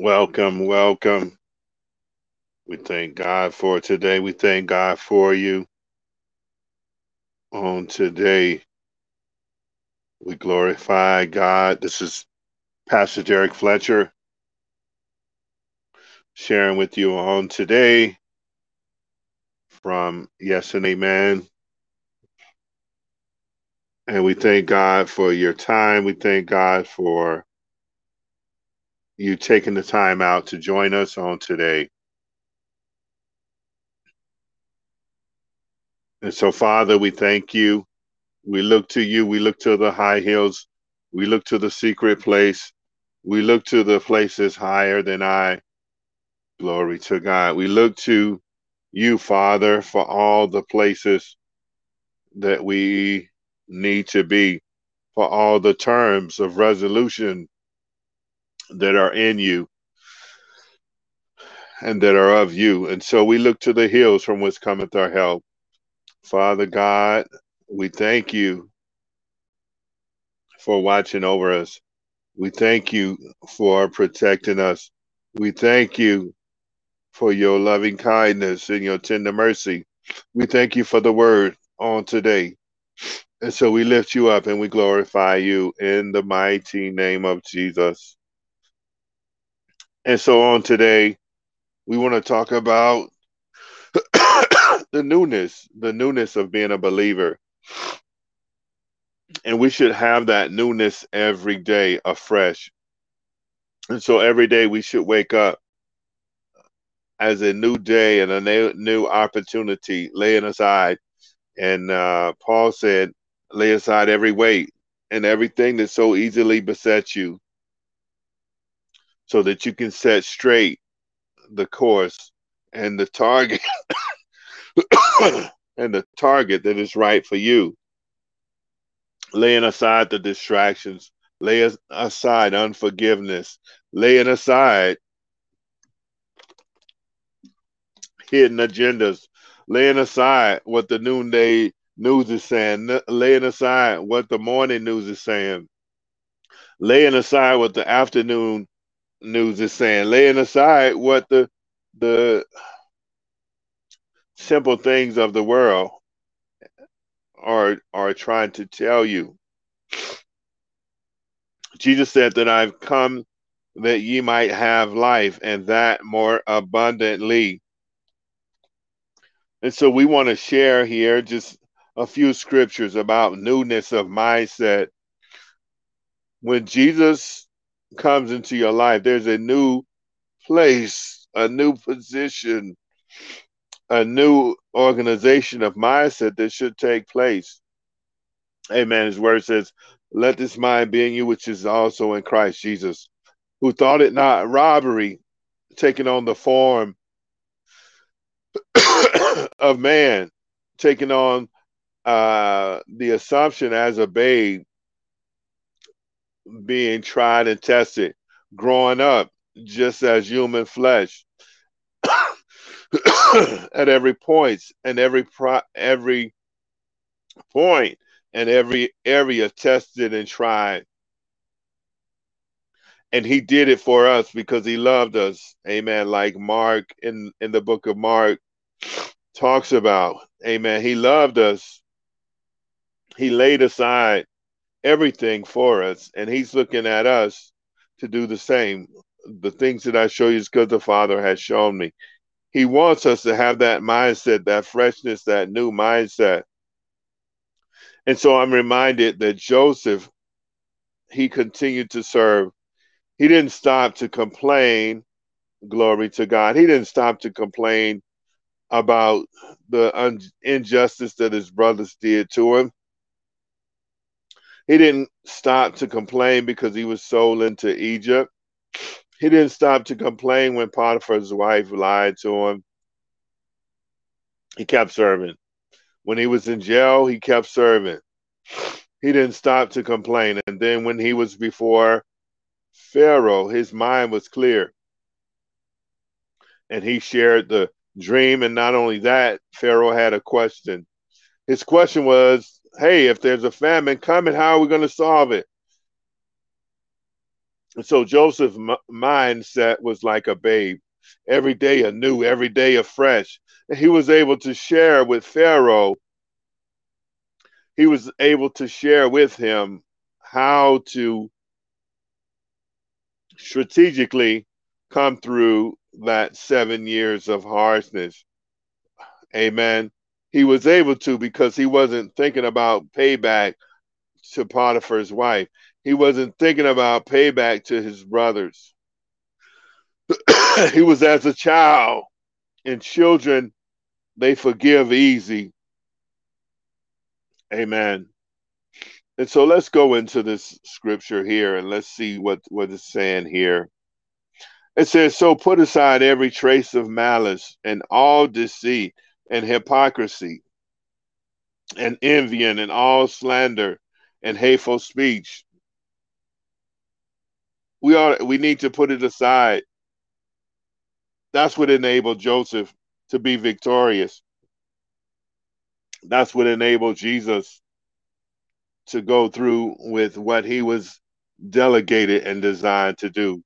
Welcome, welcome. We thank God for today. We thank God for you on today. We glorify God. This is Pastor Derrick Fletcher sharing with you on today from Yes and Amen. And we thank God for your time. We thank God for you taking the time out to join us on today. And so, Father, we thank you. We look to you. We look to the high hills. We look to the secret place. We look to the places higher than I. Glory to God. We look to you, Father, for all the places that we need to be, for all the terms of resolution that are in you and that are of you. And so we look to the hills from which cometh our help. Father God, we thank you for watching over us. We thank you for protecting us. We thank you for your loving kindness and your tender mercy. We thank you for the word on today. And so we lift you up and we glorify you in the mighty name of Jesus. And so on today, we want to talk about the newness, the newness of being a believer. And we should have that newness every day afresh. And so every day we should wake up as a new day and a new opportunity, laying aside. And uh, Paul said, lay aside every weight and everything that so easily besets you so that you can set straight the course and the target and the target that is right for you. Laying aside the distractions laying aside unforgiveness laying aside hidden agendas laying aside what the noonday news is saying laying aside what the morning news is saying laying aside what the afternoon news is saying, laying aside what the the simple things of the world are are trying to tell you. Jesus said that I've come that ye might have life and that more abundantly. And so we want to share here just a few scriptures about newness of mindset. When Jesus comes into your life, there's a new place, a new position, a new organization of mindset that should take place. Amen. His word says, Let this mind be in you, which is also in Christ Jesus, who thought it not robbery, taking on the form of man, taking on uh, the assumption as a babe being tried and tested, growing up just as human flesh at every point and every pro- every point and every area tested and tried. And he did it for us because he loved us. Amen. Like Mark in, in the book of Mark talks about. Amen. He loved us. He laid aside everything for us, and He's looking at us to do the same. The things that I show you is because the Father has shown me. He wants us to have that mindset, that freshness, that new mindset. And so I'm reminded that Joseph, he continued to serve. He didn't stop to complain. Glory to God. He didn't stop to complain about the un- injustice that his brothers did to him. He didn't stop to complain because he was sold into Egypt. He didn't stop to complain when Potiphar's wife lied to him. He kept serving. When he was in jail, he kept serving. He didn't stop to complain. And then when he was before Pharaoh, his mind was clear. And he shared the dream. And not only that, Pharaoh had a question. His question was, hey, if there's a famine coming, how are we going to solve it? And so Joseph's mindset was like a babe, every day anew, every day afresh. And he was able to share with Pharaoh, he was able to share with him how to strategically come through that seven years of harshness. Amen. He was able to because he wasn't thinking about payback to Potiphar's wife. He wasn't thinking about payback to his brothers. he was as a child, and children, they forgive easy. Amen. And so let's go into this scripture here and let's see what, what it's saying here. It says, So put aside every trace of malice and all deceit and hypocrisy and envying and all slander and hateful speech. We are we need to put it aside. That's what enabled Joseph to be victorious. That's what enabled Jesus to go through with what he was delegated and designed to do.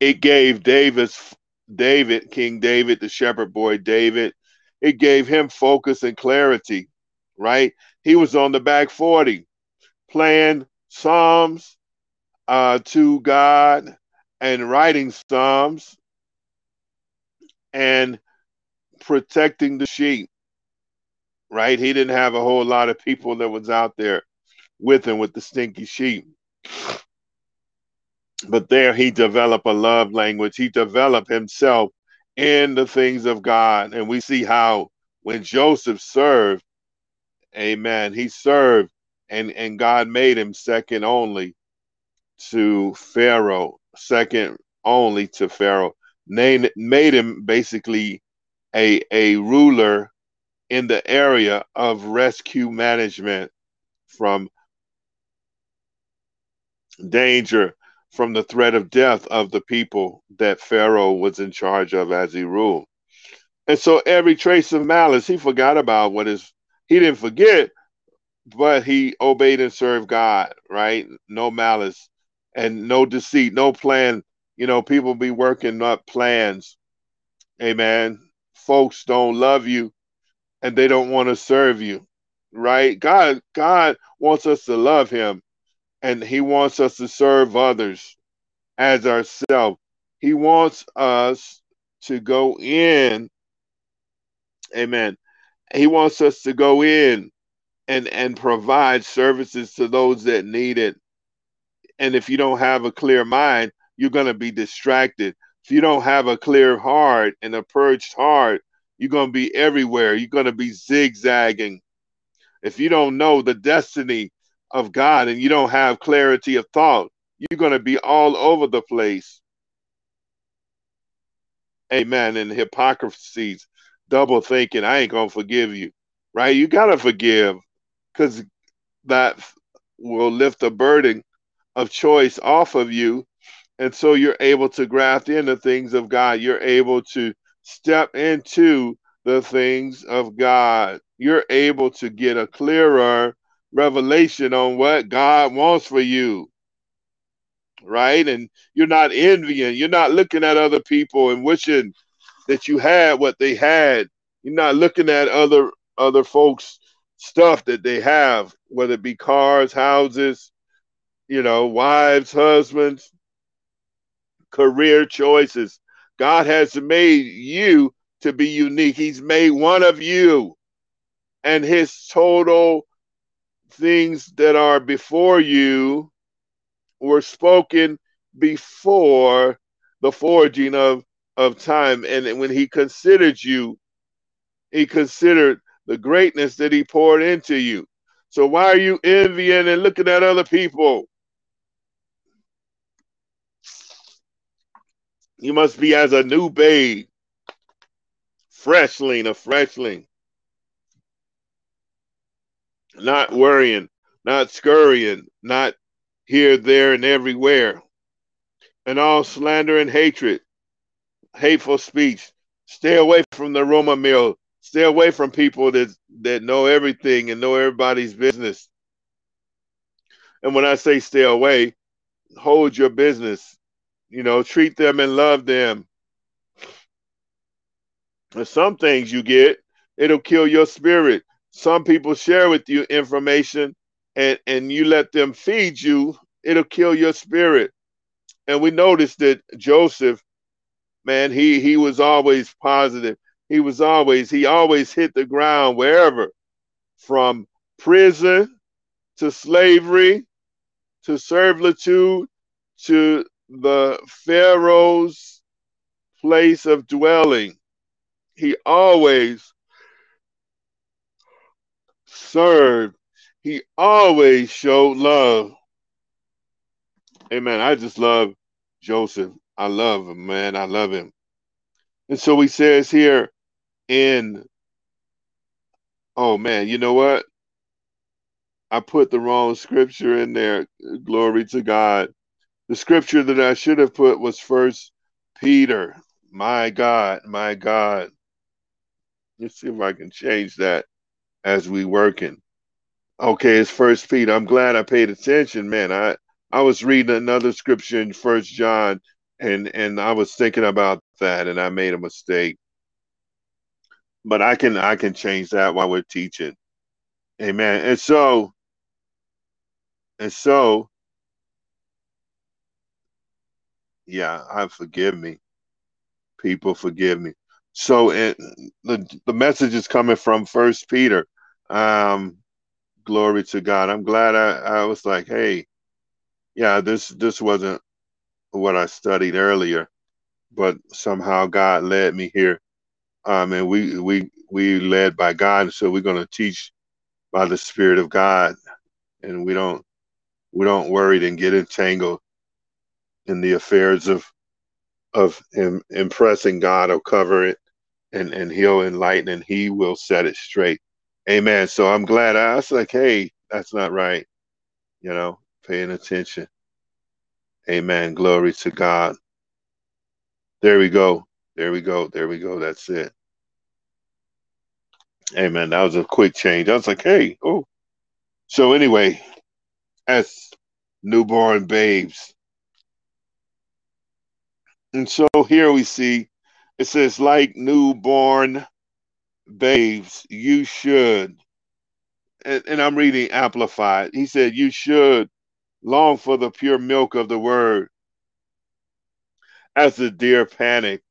It gave Davis David, King David, the shepherd boy David, it gave him focus and clarity, right? He was on the back 40 playing Psalms uh, to God and writing Psalms and protecting the sheep right? He didn't have a whole lot of people that was out there with him with the stinky sheep. But there he developed a love language. He developed himself in the things of God. And we see how when Joseph served, amen, he served and, and God made him second only to Pharaoh, second only to Pharaoh. Made, made him basically a, a ruler in the area of rescue management from danger from the threat of death of the people that Pharaoh was in charge of as he ruled. And so every trace of malice, he forgot about what is, he didn't forget, but he obeyed and served God, right? No malice and no deceit, no plan. You know, people be working up plans. Amen. Folks don't love you and they don't want to serve you right god god wants us to love him and he wants us to serve others as ourselves. He wants us to go in. Amen. He wants us to go in and and provide services to those that need it. And if you don't have a clear mind you're going to be distracted. If you don't have a clear heart and a purged heart you're going to be everywhere. You're going to be zigzagging. If you don't know the destiny of God and you don't have clarity of thought, you're going to be all over the place. Amen. And hypocrisies, double thinking, I ain't going to forgive you, right? You got to forgive because that will lift the burden of choice off of you. And so you're able to graft in the things of God. You're able to step into the things of God. You're able to get a clearer revelation on what God wants for you. Right? And you're not envying, you're not looking at other people and wishing that you had what they had. You're not looking at other other folks stuff that they have, whether it be cars, houses, you know, wives, husbands, career choices. God has made you to be unique. He's made one of you, and his total things that are before you were spoken before the forging of, of time. And when he considered you, he considered the greatness that he poured into you. So why are you envying and looking at other people? You must be as a new babe, freshling, a freshling. Not worrying, not scurrying, not here, there, and everywhere. And all slander and hatred, hateful speech. Stay away from the rumor mill. Stay away from people that, that know everything and know everybody's business. And when I say stay away, hold your business. You know, treat them and love them. And some things you get, it'll kill your spirit. Some people share with you information and, and you let them feed you, it'll kill your spirit. And we noticed that Joseph, man, he he was always positive. He was always, he always hit the ground wherever, from prison to slavery to servitude to the Pharaoh's place of dwelling. He always served. He always showed love. Amen. I just love Joseph. I love him, man. I love him. And so he says here in, oh man, you know what? I put the wrong scripture in there. Glory to God. The scripture that I should have put was First Peter. My God, my God. Let's see if I can change that as we working. Okay, it's First Peter. I'm glad I paid attention, man. I I was reading another scripture in First John, and and I was thinking about that, and I made a mistake. But I can I can change that while we're teaching. Amen. And so and so, yeah, I forgive me. People forgive me. So it, the the message is coming from First Peter. Um, glory to God. I'm glad I, I was like, hey, yeah, this this wasn't what I studied earlier, but somehow God led me here. Um, and we we we led by God, so we're gonna teach by the Spirit of God, and we don't we don't worry and get entangled in the affairs of of him impressing God or cover it and and he'll enlighten and he will set it straight. Amen. So I'm glad I was like, hey, that's not right. You know, paying attention. Amen. Glory to God. There we go. There we go. There we go. That's it. Amen. That was a quick change. I was like, hey, oh. So anyway, as newborn babes. And so here we see it says, like newborn babes, you should. And, and, I'm reading Amplified. He said, You should long for the pure milk of the word as the deer panic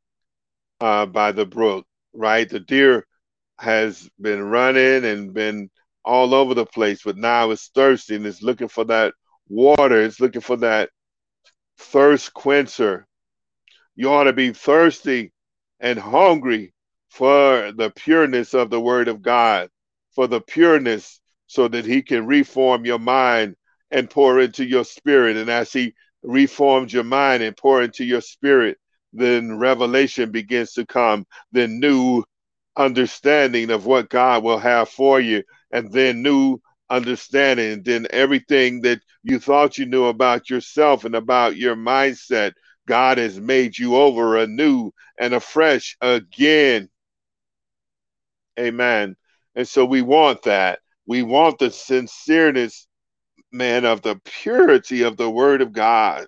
uh, by the brook, right? The deer has been running and been all over the place, but now it's thirsty and it's looking for that water. It's looking for that thirst quencher. You ought to be thirsty and hungry for the pureness of the word of God, for the pureness so that he can reform your mind and pour into your spirit. And as he reforms your mind and pour into your spirit, then revelation begins to come, then new understanding of what God will have for you, and then new understanding, then everything that you thought you knew about yourself and about your mindset, God has made you over anew and afresh again. Amen. And so we want that. We want the sincereness, man, of the purity of the word of God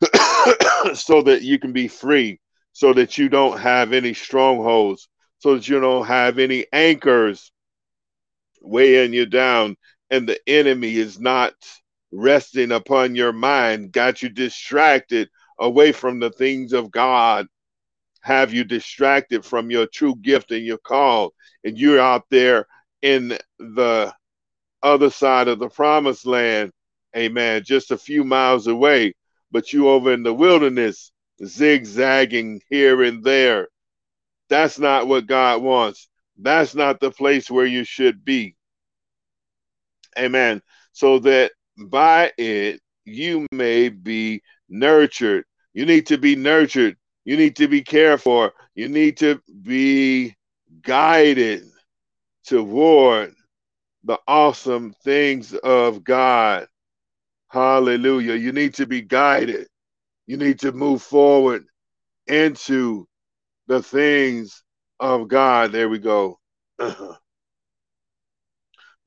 so that you can be free, so that you don't have any strongholds, so that you don't have any anchors weighing you down, and the enemy is not resting upon your mind, got you distracted away from the things of God, have you distracted from your true gift and your call, and you're out there in the other side of the promised land, amen, just a few miles away, but you over in the wilderness, zigzagging here and there. That's not what God wants. That's not the place where you should be. Amen. So that by it you may be nurtured. You need to be nurtured. You need to be cared for. You need to be guided toward the awesome things of God. Hallelujah. You need to be guided. You need to move forward into the things of God. There we go.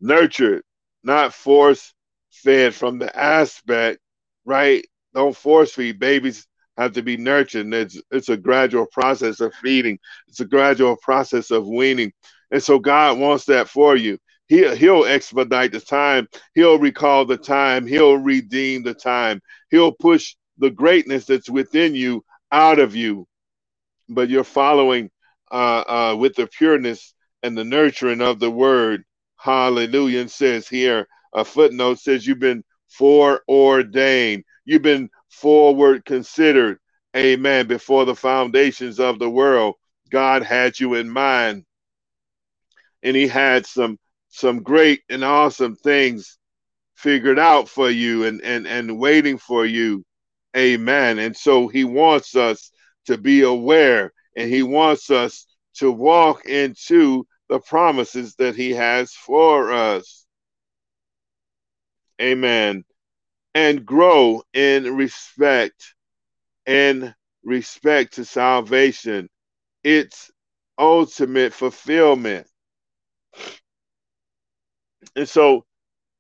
Nurtured, not force fed from the aspect right? Don't force feed. Babies have to be nurtured. It's it's a gradual process of feeding. It's a gradual process of weaning. And so God wants that for you. He, he'll expedite the time. He'll recall the time. He'll redeem the time. He'll push the greatness that's within you out of you. But you're following uh, uh, with the pureness and the nurturing of the word. Hallelujah. And says here, a footnote says you've been foreordained. You've been forward considered. Amen. Before the foundations of the world, God had you in mind. And he had some some great and awesome things figured out for you and and and waiting for you. Amen. And so he wants us to be aware and he wants us to walk into the promises that he has for us. Amen. And grow in respect and respect to salvation, its ultimate fulfillment. And so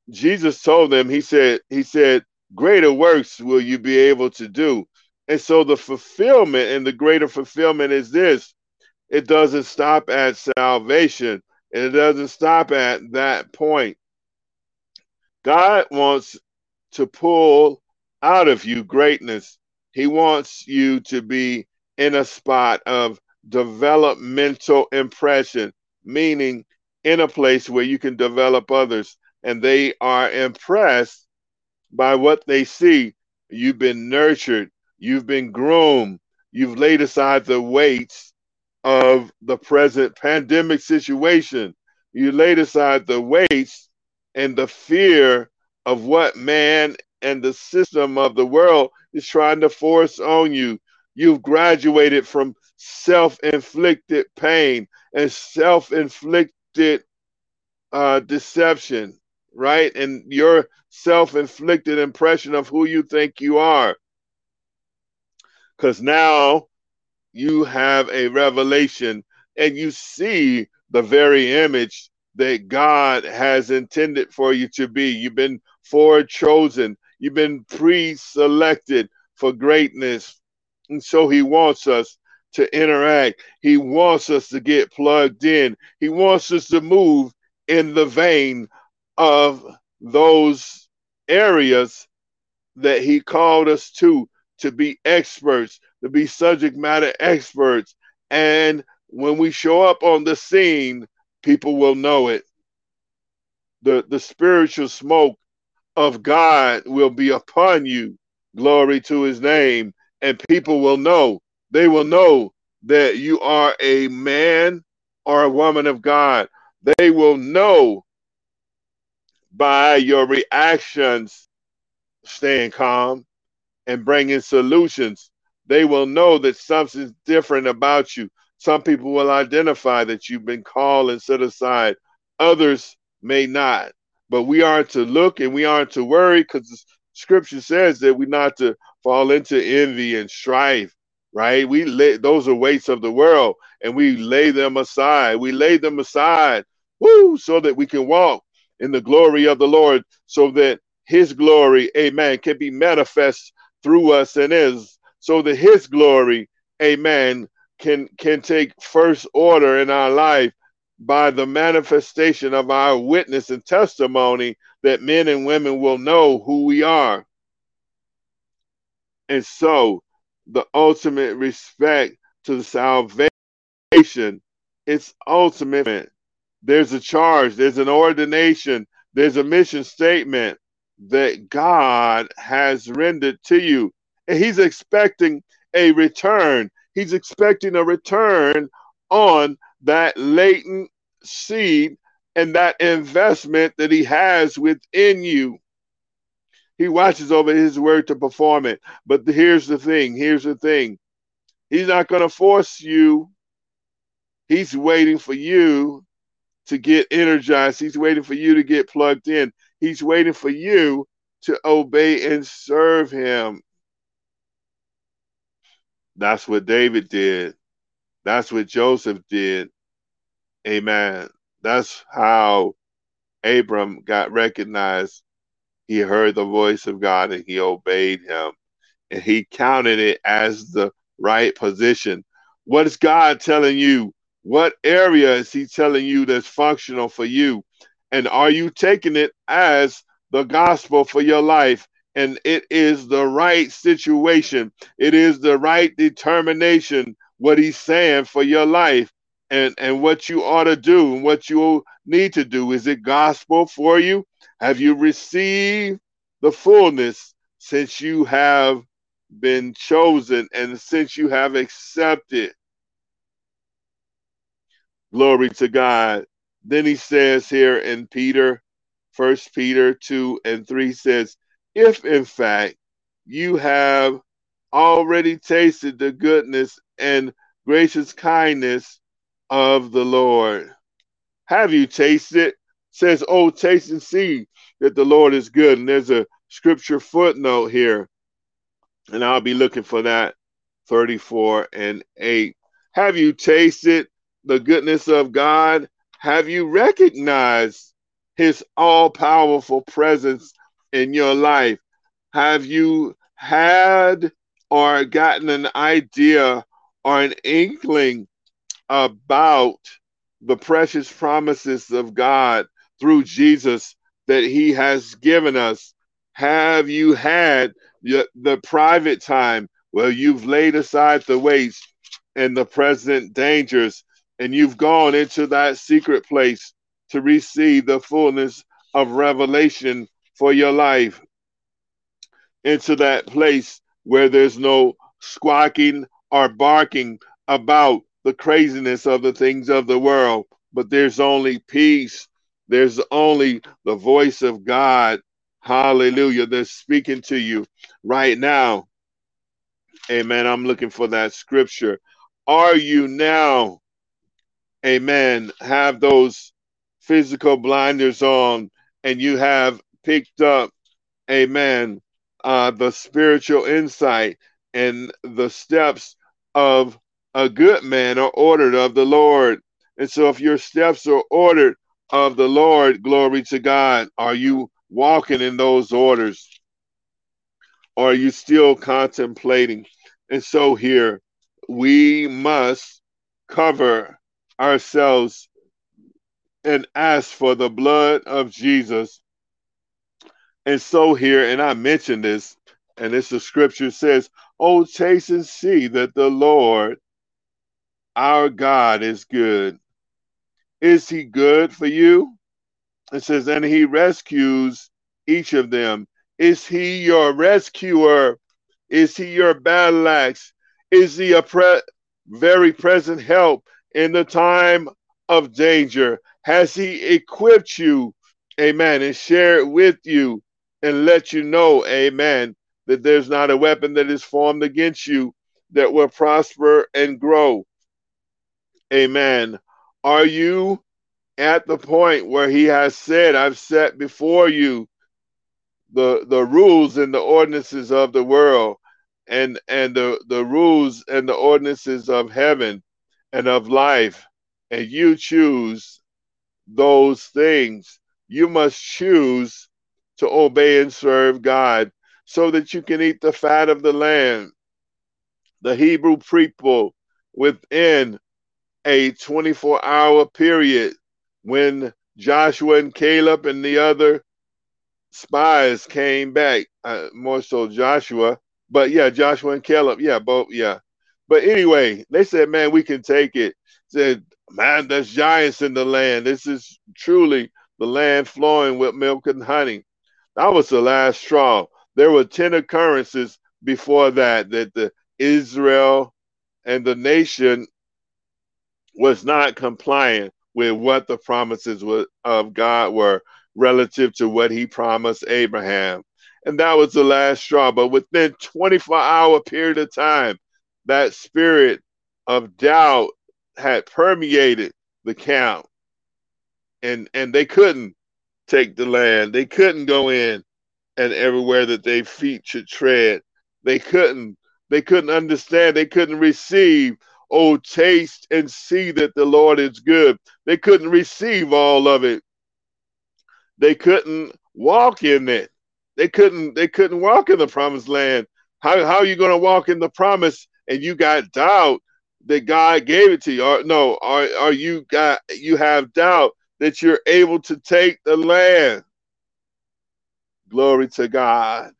Jesus told them, he said, he said, greater works will you be able to do. And so the fulfillment and the greater fulfillment is this it doesn't stop at salvation and it doesn't stop at that point. God wants to pull out of you greatness. He wants you to be in a spot of developmental impression, meaning in a place where you can develop others and they are impressed by what they see. You've been nurtured, you've been groomed, you've laid aside the weights of the present pandemic situation. You laid aside the weights and the fear of what man and the system of the world is trying to force on you. You've graduated from self inflicted pain and self inflicted uh, deception, right? And your self inflicted impression of who you think you are. Because now you have a revelation and you see the very image that God has intended for you to be. You've been forechosen, you've been pre selected for greatness. And so He wants us to interact, He wants us to get plugged in, He wants us to move in the vein of those areas that He called us to, to be experts, to be subject matter experts. And when we show up on the scene, people will know it. The, the spiritual smoke of God will be upon you. Glory to his name. And people will know. They will know that you are a man or a woman of God. They will know by your reactions, staying calm and bringing solutions. They will know that something's different about you. Some people will identify that you've been called and set aside. Others may not. But we are to look and we aren't to worry because the scripture says that we're not to fall into envy and strife, right? We lay those are weights of the world and we lay them aside. We lay them aside, woo, so that we can walk in the glory of the Lord, so that his glory, amen, can be manifest through us and is, so that his glory, amen, can can take first order in our life by the manifestation of our witness and testimony that men and women will know who we are. And so the ultimate respect to the salvation, it's ultimate. There's a charge, there's an ordination, there's a mission statement that God has rendered to you. And He's expecting a return. He's expecting a return on that latent seed and that investment that he has within you. He watches over his word to perform it. But here's the thing here's the thing. He's not going to force you. He's waiting for you to get energized. He's waiting for you to get plugged in. He's waiting for you to obey and serve him. That's what David did. That's what Joseph did. Amen. That's how Abram got recognized he heard the voice of God and he obeyed him. And he counted it as the right position. What is God telling you? What area is he telling you that's functional for you? And are you taking it as the gospel for your life? And it is the right situation. It is the right determination, what he's saying for your life and, and what you ought to do and what you need to do. Is it gospel for you? Have you received the fullness since you have been chosen and since you have accepted? Glory to God. Then he says here in Peter, First Peter 2 and 3 says, If in fact you have already tasted the goodness and gracious kindness of the Lord. Have you tasted? Says, Oh, taste and see that the Lord is good. And there's a scripture footnote here, and I'll be looking for that 34 and 8. Have you tasted the goodness of God? Have you recognized his all powerful presence in your life? Have you had or gotten an idea or an inkling about the precious promises of God through Jesus that he has given us? Have you had the private time where you've laid aside the weights and the present dangers and you've gone into that secret place to receive the fullness of revelation for your life? Into that place where there's no squawking or barking about the craziness of the things of the world, but there's only peace there's only the voice of God, hallelujah, that's speaking to you right now. Amen. I'm looking for that scripture. Are you now, amen, have those physical blinders on and you have picked up, amen, uh, the spiritual insight and the steps of a good man are ordered of the Lord. And so if your steps are ordered of the Lord, glory to God, are you walking in those orders? Or are you still contemplating? And so here, we must cover ourselves and ask for the blood of Jesus. And so here, and I mentioned this, and it's the scripture says, Oh, taste and see that the Lord our God is good. Is he good for you? It says, and he rescues each of them. Is he your rescuer? Is he your battle axe? Is he a pre- very present help in the time of danger? Has he equipped you, amen, and shared with you and let you know, amen, that there's not a weapon that is formed against you that will prosper and grow? Amen. Are you at the point where he has said, I've set before you the the rules and the ordinances of the world and and the, the rules and the ordinances of heaven and of life, and you choose those things. You must choose to obey and serve God so that you can eat the fat of the land. The Hebrew people within a 24 hour period when Joshua and Caleb and the other spies came back, uh, more so Joshua, but yeah, Joshua and Caleb, yeah, both, yeah. But anyway, they said, man, we can take it. Said, man, there's giants in the land. This is truly the land flowing with milk and honey. That was the last straw. There were 10 occurrences before that that the Israel and the nation was not compliant with what the promises of God were relative to what he promised Abraham. And that was the last straw. But within 24 hour period of time, that spirit of doubt had permeated the camp. And and they couldn't take the land. They couldn't go in and everywhere that they feet should tread. They couldn't they couldn't understand. They couldn't receive Oh, taste and see that the Lord is good. They couldn't receive all of it. They couldn't walk in it. they couldn't they couldn't walk in the promised land. How how are you going to walk in the promise and you got doubt that God gave it to you? Or no, are are you got you have doubt that you're able to take the land? Glory to God.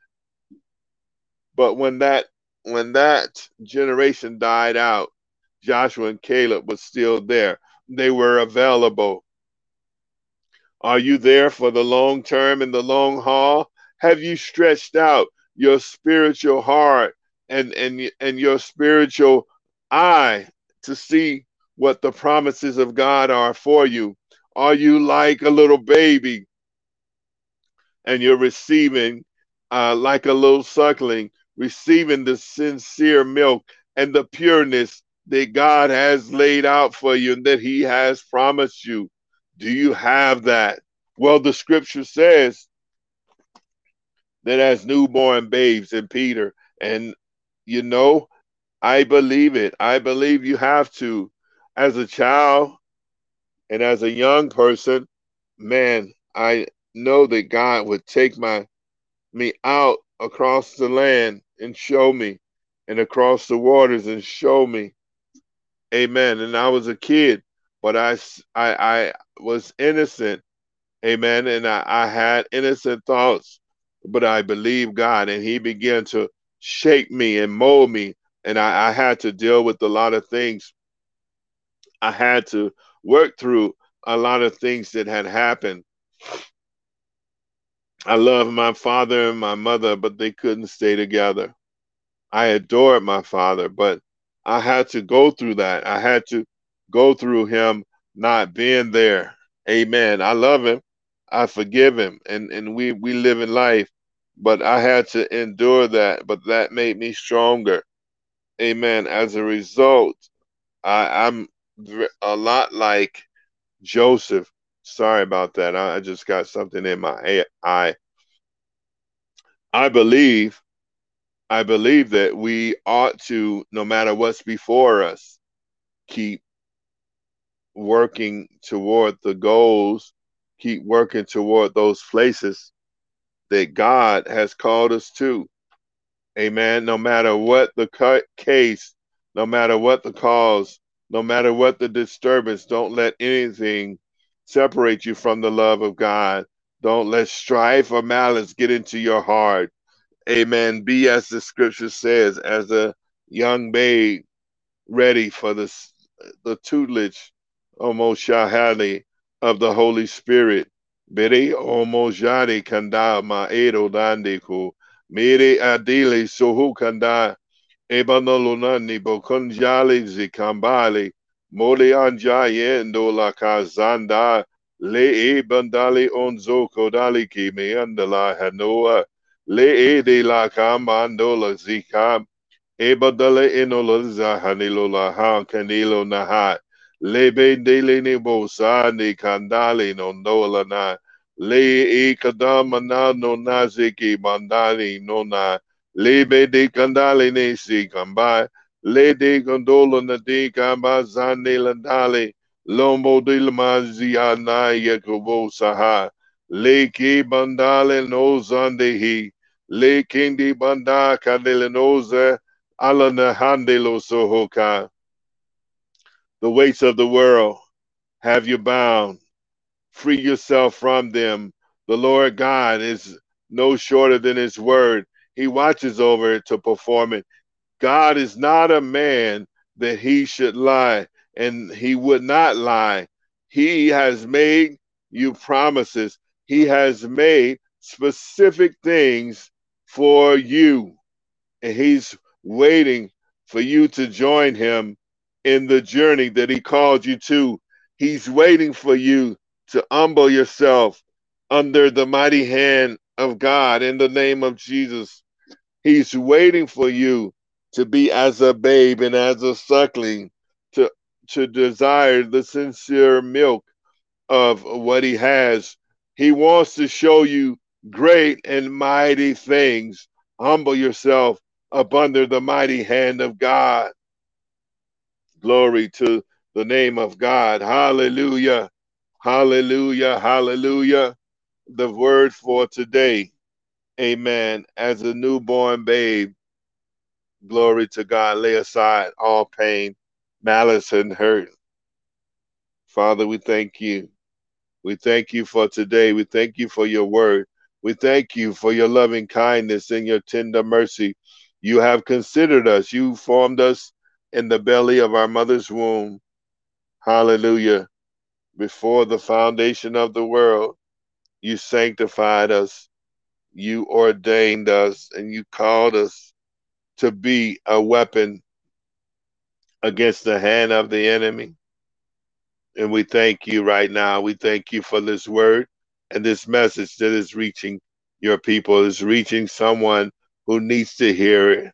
But when that when that generation died out, Joshua and Caleb was still there. They were available. Are you there for the long term and the long haul? Have you stretched out your spiritual heart and and and your spiritual eye to see what the promises of God are for you? Are you like a little baby and you're receiving uh, like a little suckling, receiving the sincere milk and the pureness that God has laid out for you and that He has promised you? Do you have that? Well, the scripture says that as newborn babes in Peter, and you know, I believe it. I believe you have to. As a child and as a young person, man, I know that God would take my me out across the land and show me and across the waters and show me. Amen. And I was a kid, but I I, I was innocent. Amen. And I, I had innocent thoughts, but I believed God and He began to shape me and mold me. And I, I had to deal with a lot of things. I had to work through a lot of things that had happened. I love my father and my mother, but they couldn't stay together. I adored my father, but I had to go through that. I had to go through him not being there. Amen. I love him. I forgive him and, and we, we live in life, but I had to endure that, but that made me stronger. Amen. As a result, I, I'm a lot like Joseph. Sorry about that. I, just got something in my eye. I believe, I believe that we ought to, no matter what's before us, keep working toward the goals, keep working toward those places that God has called us to. Amen. No matter what the case, no matter what the cause, no matter what the disturbance, don't let anything separate you from the love of God. Don't let strife or malice get into your heart. Amen. Be as the scripture says, as a young babe ready for the, the tutelage, Omoshahali, of the Holy Spirit. Bere omojari kanda ma edo dandiku. Mere adili sohu kanda Ebanolonani bokunjali zikambali moli anjayendo la kazanda le e bandali onzo kodali ki meandala hanoa le e de la kamando la zikam ebadale enola zahanilo la ha kanilo naha lebe dele ne bosa ni kandali no nola na le e kadama na no naziki mandali no na Lebe de candale ne si cambai, le de gondola na de camba landale, lombo de lamazia na yakobo saha, le ki bandale no zande hi, le kindi banda kadele noze, ala na sohoka. The weights of the world have you bound. Free yourself from them. The Lord God is no shorter than his word he watches over it to perform it. God is not a man that he should lie, and he would not lie. He has made you promises, he has made specific things for you, and he's waiting for you to join him in the journey that he called you to. He's waiting for you to humble yourself under the mighty hand of God in the name of Jesus. He's waiting for you to be as a babe and as a suckling to to desire the sincere milk of what he has. He wants to show you great and mighty things. Humble yourself up under the mighty hand of God. Glory to the name of God. Hallelujah. Hallelujah. Hallelujah. The word for today amen, as a newborn babe, glory to God, lay aside all pain, malice, and hurt. Father, we thank you. We thank you for today. We thank you for your word. We thank you for your loving kindness and your tender mercy. You have considered us. You formed us in the belly of our mother's womb. Hallelujah. Before the foundation of the world, you sanctified us. You ordained us and you called us to be a weapon against the hand of the enemy. And we thank you right now. We thank you for this word and this message that is reaching your people, is reaching someone who needs to hear it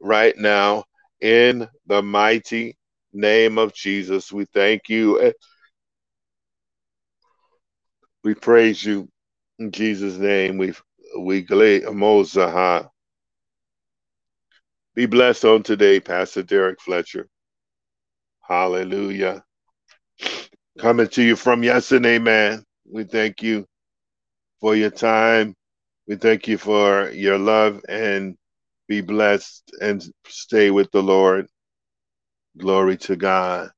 right now in the mighty name of Jesus. We thank you. We praise you in Jesus' name. We we glay Mozaha. Be blessed on today, Pastor Derrick Fletcher. Hallelujah. Coming to you from yesterday, man. We thank you for your time. We thank you for your love and be blessed and stay with the Lord. Glory to God.